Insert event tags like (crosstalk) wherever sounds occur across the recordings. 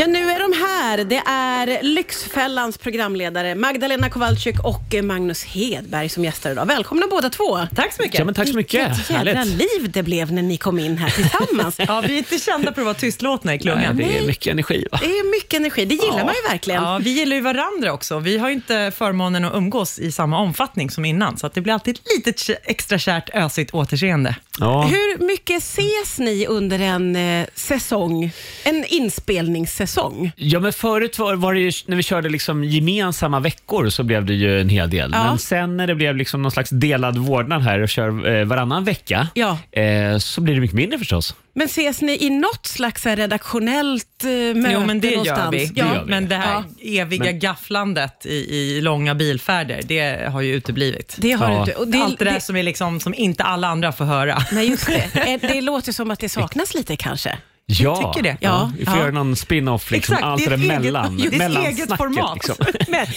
Ja, nu är de här. Det är Lyxfällans programledare Magdalena Kowalczyk och Magnus Hedberg som gästar idag. Välkomna båda två. Tack så mycket. Ja, men tack så mycket. Vilket jädra Härligt. liv det blev när ni kom in här tillsammans. (laughs) Ja, vi är inte kända för att vara tystlåtna i Nej, klungan. det är mycket energi. Va? Det är mycket energi. Det gillar man ju verkligen. Ja, vi gillar ju varandra också. Vi har ju inte förmånen att umgås i samma omfattning som innan, så att det blir alltid ett litet extra kärt ösigt återseende. Ja. Hur mycket ses ni under en eh, säsong, en inspelningssäsong? ja, men förut var, var det ju, när vi körde liksom gemensamma veckor så blev det ju en hel del. Ja. Men sen när det blev liksom någon slags delad vårdnad här och kör eh, varannan vecka Ja. eh, så blir det mycket mindre förstås. Men ses ni i något slags här redaktionellt eh, möte Jo, men det någonstans? gör vi. Det gör vi. Men det här eviga Men- gafflandet i, i långa bilfärder, det har ju uteblivit. Det har Ja. inte. Och det, Allt det där det, som, är liksom, som inte alla andra får höra. nej, just det. (laughs) Eh, det låter som att det saknas lite kanske. Ja, tycker det. Ja. vi får Ja. göra någon spin-off, liksom, Exakt, allt det det är där ett eget- mellan, (laughs) det eget format. Liksom.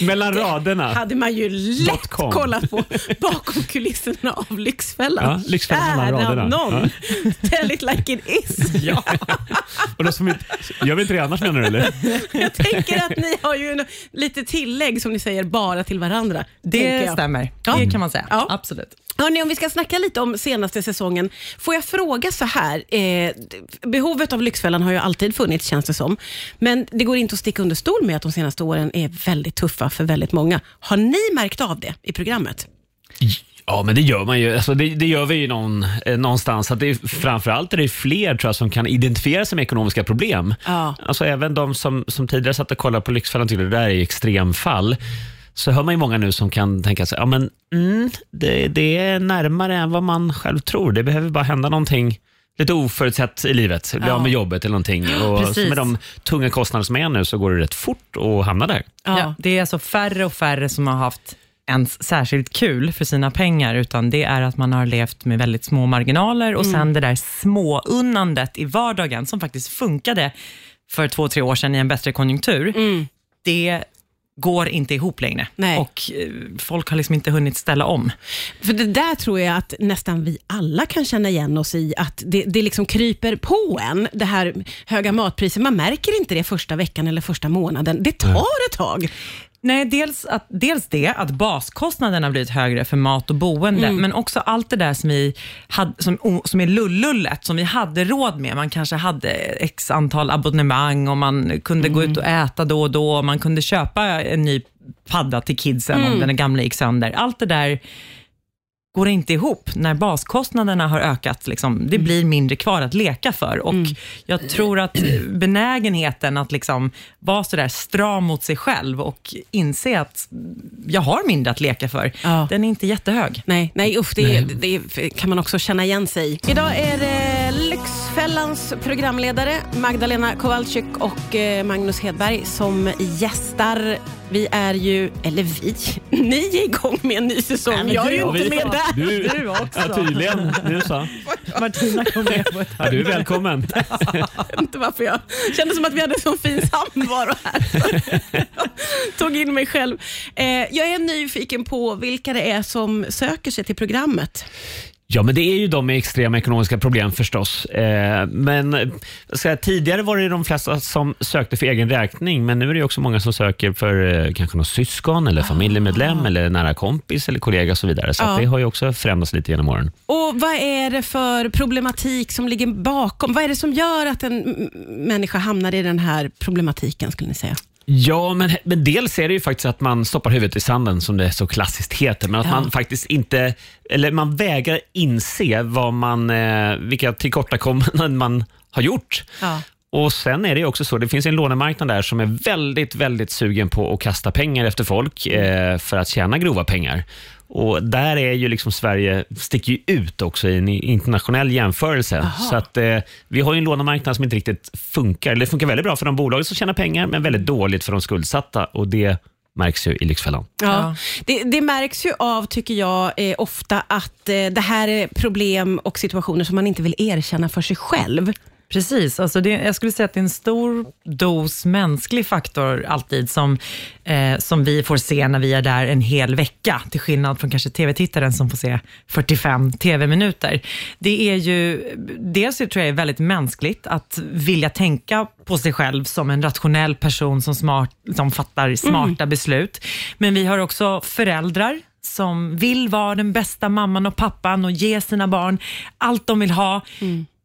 (laughs) (laughs) mellan raderna. hade man ju lätt kollat på bakom kulisserna av Lyxfällan. Ja, Lyxfällan mellan raderna. någon. Tell it like it is. Ja. Och då som inte, gör vi inte det annars menar du eller? Jag tänker att ni har ju en, lite tillägg som ni säger bara till varandra. Det stämmer. Ja. Det kan man säga. Ja. Absolut. Hörrni, om vi ska snacka lite om senaste säsongen, får jag fråga så här. Eh, behovet av Lyxfällan har ju alltid funnits känns det som, men det går inte att sticka under stol med att de senaste åren är väldigt tuffa för väldigt många. Har ni märkt av det i programmet? Ja, men det gör man ju. Alltså, det, det gör vi ju någon, eh, någonstans. Att det är, framförallt är det fler tror jag, som kan identifiera sig med ekonomiska problem. Ja. Alltså, även de som, som tidigare satt och kollade på Lyxfällan tyckte det där är extremfall. Så hör man ju många nu som kan tänka sig ja, men, mm, det, det är närmare än vad man själv tror. Det behöver bara hända någonting lite oförutsett i livet. Bli Ja. av med jobbet eller någonting. Och Precis. med de tunga kostnader som är nu så går det rätt fort att hamna där. Ja. det är alltså färre och färre som har haft ens särskilt kul för sina pengar, utan det är att man har levt med väldigt små marginaler och sen det där småunnandet i vardagen som faktiskt funkade för två, tre år sedan i en bättre konjunktur. Det går inte ihop längre Nej. och eh, folk har liksom inte hunnit ställa om. För det där tror jag att nästan vi alla kan känna igen oss i, att det, det liksom kryper på en, det här höga matpriser. Man märker inte det första veckan eller första månaden. Det tar ett tag. Nej, dels, att, dels det, att baskostnaderna blivit högre för mat och boende, men också allt det där som, vi hade, som, som är lullullet, som vi hade råd med. Man kanske hade x antal abonnemang och man kunde gå ut och äta då och då. Och man kunde köpa en ny padda till kidsen om den gamla gick sönder. Allt det där går inte ihop när baskostnaderna har ökat. Liksom, det blir mindre kvar att leka för. Och Jag tror att benägenheten att liksom vara sådär stram mot sig själv och inse att jag har mindre att leka för, Ja. den är inte jättehög. Nej, nej usch, det, det kan man också känna igen sig i. Idag är det Lyxfällans programledare Magdalena Kowalczyk och eh, Magnus Hedberg som gästar. Vi är ju, eller vi, (laughs) ni är igång med en ny säsong. Nej, jag är ju inte med där. Du, Du också. (laughs) Ja, tydligen. Du så. Martina kom med på ett Ja, du är välkommen. (laughs) Jag vet inte varför jag kände som att vi hade så fin samvaro här. Tog in mig själv. Eh, jag är nyfiken på vilka det är som söker sig till programmet. Ja, men det är ju de med extrema ekonomiska problem förstås. Eh, men eh, jag säga, tidigare var det de flesta som sökte för egen räkning, men nu är det också många som söker för eh, kanske någon syskon, eller familjemedlem, eller nära kompis eller kollega och så vidare. Så Ah. Det har ju också förändrats lite genom åren. Och Vad är det för problematik som ligger bakom? Vad är det som gör att en människa hamnar i den här problematiken, skulle ni säga? Ja, men, men dels är det ju faktiskt att man stoppar huvudet i sanden, som det så klassiskt heter, men att Ja. man faktiskt inte, eller man vägrar inse vad man, eh, vilka tillkortakommanden man har gjort. Ja. Och Sen är det också så, det finns en lånemarknad där som är väldigt, väldigt sugen på att kasta pengar efter folk eh, för att tjäna grova pengar. Och Där är ju liksom Sverige, sticker ju ut också i en internationell jämförelse. Så att eh, Vi har ju en lånemarknad som inte riktigt funkar. Det funkar väldigt bra för de bolag som tjänar pengar, men väldigt dåligt för de skuldsatta. Och Det märks ju i Lyxfällan. Ja. Det, det märks ju av, tycker jag, eh, ofta att eh, det här är problem och situationer som man inte vill erkänna för sig själv. Precis, alltså det, jag skulle säga att det är en stor dos mänsklig faktor alltid som, eh, som vi får se när vi är där en hel vecka, till skillnad från kanske tv-tittaren som får se 45 tv-minuter. Det är ju, dels tror jag är väldigt mänskligt att vilja tänka på sig själv som en rationell person som, smart, som fattar smarta beslut. Men vi har också föräldrar som vill vara den bästa mamman och pappan och ge sina barn allt de vill ha.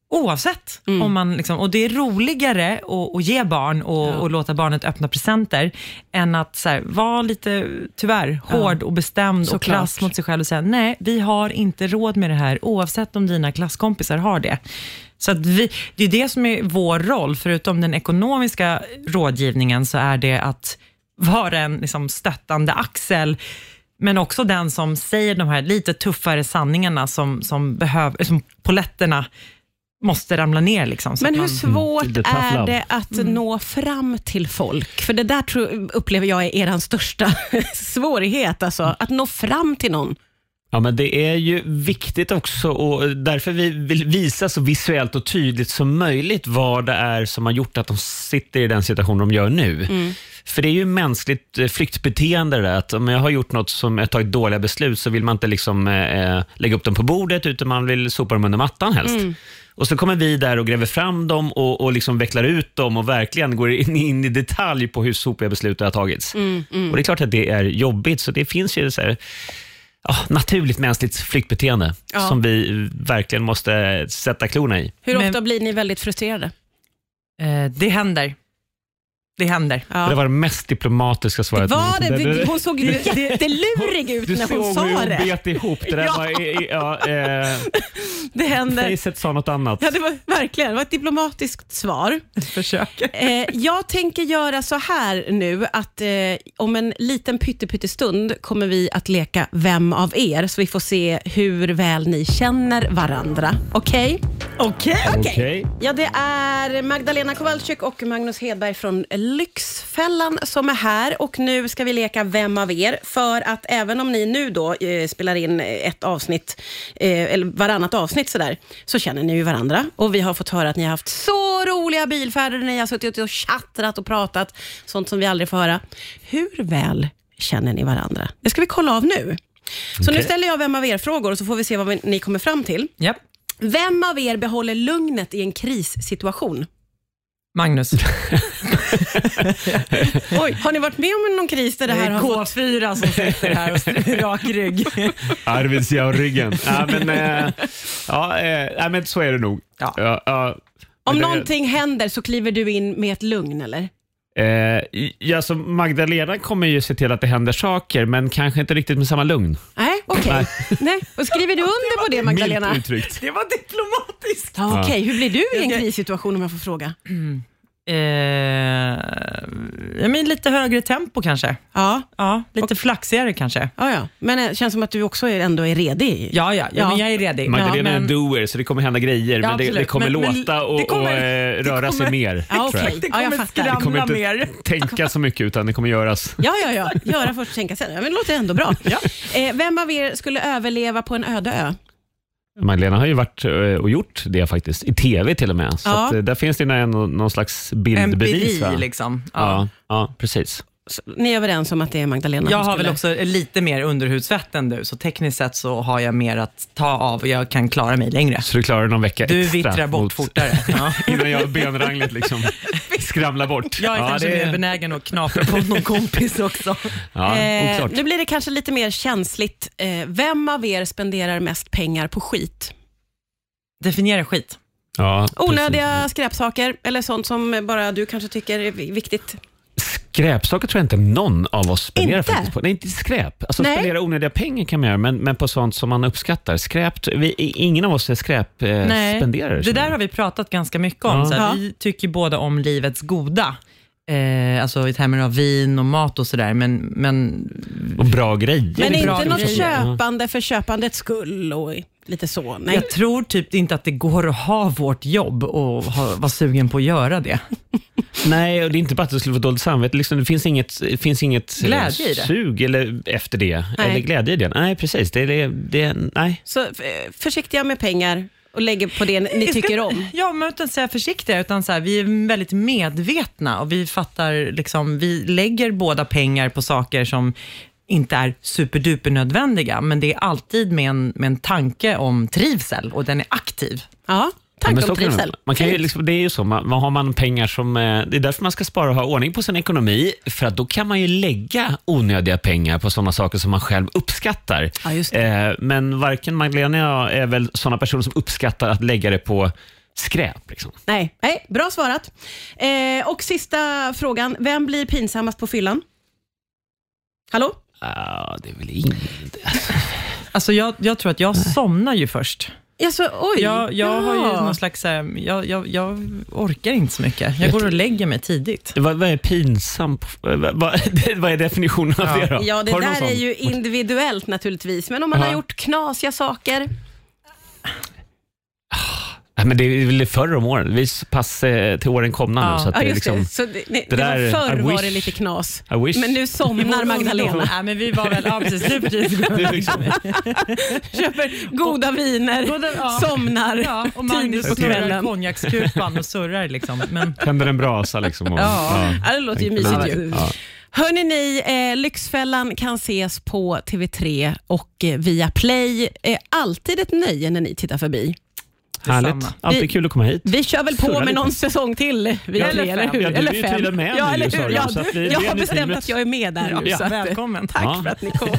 Oavsett. Om man liksom, och Det är roligare att, att ge barn och, och låta barnet öppna presenter än att så här, vara lite, tyvärr, hård och bestämd och Såklart. krass mot sig själv och säga nej, vi har inte råd med det här oavsett om dina klasskompisar har det. Så vi, det är det som är vår roll, förutom den ekonomiska rådgivningen, så är det att vara en liksom, stöttande axel men också den som säger de här lite tuffare sanningarna som, som, behöver, som poletterna måste ramla ner. Liksom, så Men att hur man, svårt The tough är det att nå fram till folk? För det där tror, upplever jag är er största (laughs) svårighet, alltså, att nå fram till någon. Ja, men det är ju viktigt också och därför vi vill visa så visuellt och tydligt som möjligt vad det är som har gjort att de sitter i den situation de gör nu. För det är ju mänskligt eh, flyktbeteende det där, att om jag har gjort något som jag tagit dåliga beslut så vill man inte liksom, eh, lägga upp dem på bordet utan man vill sopa dem under mattan helst. Och så kommer vi där och gräver fram dem och, och liksom vecklar ut dem och verkligen går in, (laughs) in i detalj på hur sopiga beslut det har tagits. Och Det är klart att det är jobbigt, så det finns ju så här, ja, naturligt mänskligt flyktbeteende Ja. som vi verkligen måste sätta klorna i. Hur Men- ofta blir ni väldigt frustrerade? eh, det händer. Det händer. Ja. Det var det mest diplomatiska svaret. Var det? det, Hon såg jättelurig ut du när såg hon sa hur hon det. bet ihop. Det där Ja. var, ja, eh, Det hände. facet sa något annat. Ja, det var verkligen det var ett diplomatiskt svar. Försök. Eh, jag tänker göra så här nu att eh, om en liten pyttestund kommer vi att leka Vem av er? Så vi får se hur väl ni känner varandra. Okej? Okej. Okej. Ja, det är Magdalena Kowalczyk och Magnus Hedberg från Lyxfällan som är här och nu ska vi leka Vem av er? För att även om ni nu då eh, spelar in ett avsnitt, eh, eller varannat avsnitt sådär, så känner ni ju varandra och vi har fått höra att ni har haft så roliga bilfärder, ni har suttit och chattrat och pratat, sånt som vi aldrig får höra. Hur väl känner ni varandra? Det ska vi kolla av nu. Så nu Okej. ställer jag Vem av er-frågor och så får vi se vad ni kommer fram till. Japp. Vem av er behåller lugnet i en krissituation? Magnus. (laughs) (laughs) Oj, har ni varit med om någon kris där det här har fått... K4 som sitter här och rak rygg. (laughs) Arvidsjaur-ryggen. ja, men, eh, ja, eh, men så är det nog. Ja. Ja, ja. Om det- någonting händer så kliver du in med ett lugn, eller? Eh, ja, så Magdalena kommer ju se till att det händer saker, men kanske inte riktigt med samma lugn. Nej, okej. Nej. (laughs) Och skriver du under på det, Magdalena? Det var diplomatiskt. Ja, okej. Hur blir du i en krissituation om jag får fråga? Eh, ja, men lite högre tempo kanske. Ja, Ja, lite flaxigare kanske. ja, ja. men det känns som att du också är, ändå är redig. Ja, ja, ja, Ja. men jag är ready. Magdalena ja, men, är en doer, så det kommer hända grejer, Ja, men det, det kommer Men- men låta och, det kommer- och eh, det röra sig kommer- mer. Ja, okej. Det Ja, jag kommer. Det skramla kommer inte mer. tänka så mycket, utan det kommer göras. Ja, ja, ja. Göra först, tänka sen. Ja, men det låter ändå bra. (laughs) Eh, vem av er skulle överleva på en öde ö? Magdalena har ju varit eh, och gjort det faktiskt, i tv till och med. Så Ja. att, eh, där finns det någon, någon slags bildbevis. Empiri liksom. Ja. Ja, ja, precis. Så, ni är överens om att det är Magdalena Jag har väl skulle... också lite mer underhudsvett än du, så tekniskt sett så har jag mer att ta av och jag kan klara mig längre. Så du klarar någon vecka Du extra. vittrar bort mot- fortare. (laughs) Ja. Innan jag benranglet liksom (laughs) skramlar bort. Jag är ja, kanske det mer benägen att knapra på någon kompis också. Ja, Eh, nu blir det kanske lite mer känsligt. Eh, vem av er spenderar mest pengar på skit? Definiera skit. Ja, Onödiga skräpsaker eller sånt som bara du kanske tycker är vi- viktigt? Skräpsaker tror jag inte någon av oss spenderar Inte? faktiskt på. Nej, inte skräp. Alltså Nej. spendera onödiga pengar kan man göra, men, men på sånt som man uppskattar. Skräp, vi, ingen av oss är skräpspenderare. det där har vi pratat ganska mycket om. Ja. Så här, Ja. Vi tycker båda om livets goda. Eh, alltså i termer av vin och mat och sådär. Men, men Och bra grejer. Men är bra inte något grejer. köpande för köpandets skull och lite så. Nej. jag tror typ inte att det går att ha vårt jobb och ha, vara sugen på att göra det. (laughs) Nej, och det är inte bara att det skulle få dåligt samvete. Liksom, det finns inget, finns inget eh, Glädje i det. sug eller, efter det. Nej. Eller glädje i det. Nej, precis. Det, det, det, nej. Så eh, försiktiga med pengar och lägger på det ni tycker om. Ja, behöver inte säga försiktiga, utan så här, vi är väldigt medvetna och vi fattar, liksom, vi lägger båda pengar på saker som inte är superduper nödvändiga, men det är alltid med en, med en tanke om trivsel och den är aktiv. Ja, men tanke så om trivsel. Man kan ju liksom, det är ju så, man, man har man pengar som... eh, Det är därför man ska spara och ha ordning på sin ekonomi, för att då kan man ju lägga onödiga pengar på sådana saker som man själv uppskattar. Ja, just det. Eh, Men varken Magdalena och jag är väl sådana personer som uppskattar att lägga det på skräp. Liksom. Nej, nej, bra svarat. Eh, och sista frågan. Vem blir pinsammast på fyllan? Hallå? Ah, det är väl ingen... Alltså jag, jag tror att jag somnar ju först. Alltså, oj. Jag, jag har ju någon slags, så här, jag, jag, jag orkar inte så mycket. Jag går och lägger mig tidigt. Vad, vad är pinsamt? Vad, vad, (laughs) vad är definitionen av Ja. det då? Ja, det Har du någon där är ju individuellt naturligtvis, men om man har gjort knasiga saker. Men det är väl förr om åren. Vi pass eh, till åren komna Ja. nu. Så att Ja, det liksom, det. Så det, det, det där, var förr I var wish. det lite knas, men nu somnar Magdalena. Nej, men vi var väl, ja precis, nu jag liksom- (laughs) Köper goda viner, Goda- ja. somnar Ja, och Magnus på kvällen. konjakskupan och surrar. Liksom. Men, (laughs) tänder en brasa. Liksom, och, Ja. Ja, det låter ju mysigt ju. Ja. Hörni ni, eh, Lyxfällan kan ses på TV3 och eh, via Play. Eh, alltid ett nöje när ni tittar förbi. Härligt. Alltid Vi- kul att komma hit. Vi kör väl på Surra med lite. någon säsong till Play, eller eller fem. hur? Ja, du eller är ju fem. tydligen med ja, nu, eller hur? du, Ja, vi- vi jag har bestämt teamet. att jag är med där. Ja. Så välkommen. Tack Ja. för att ni kom.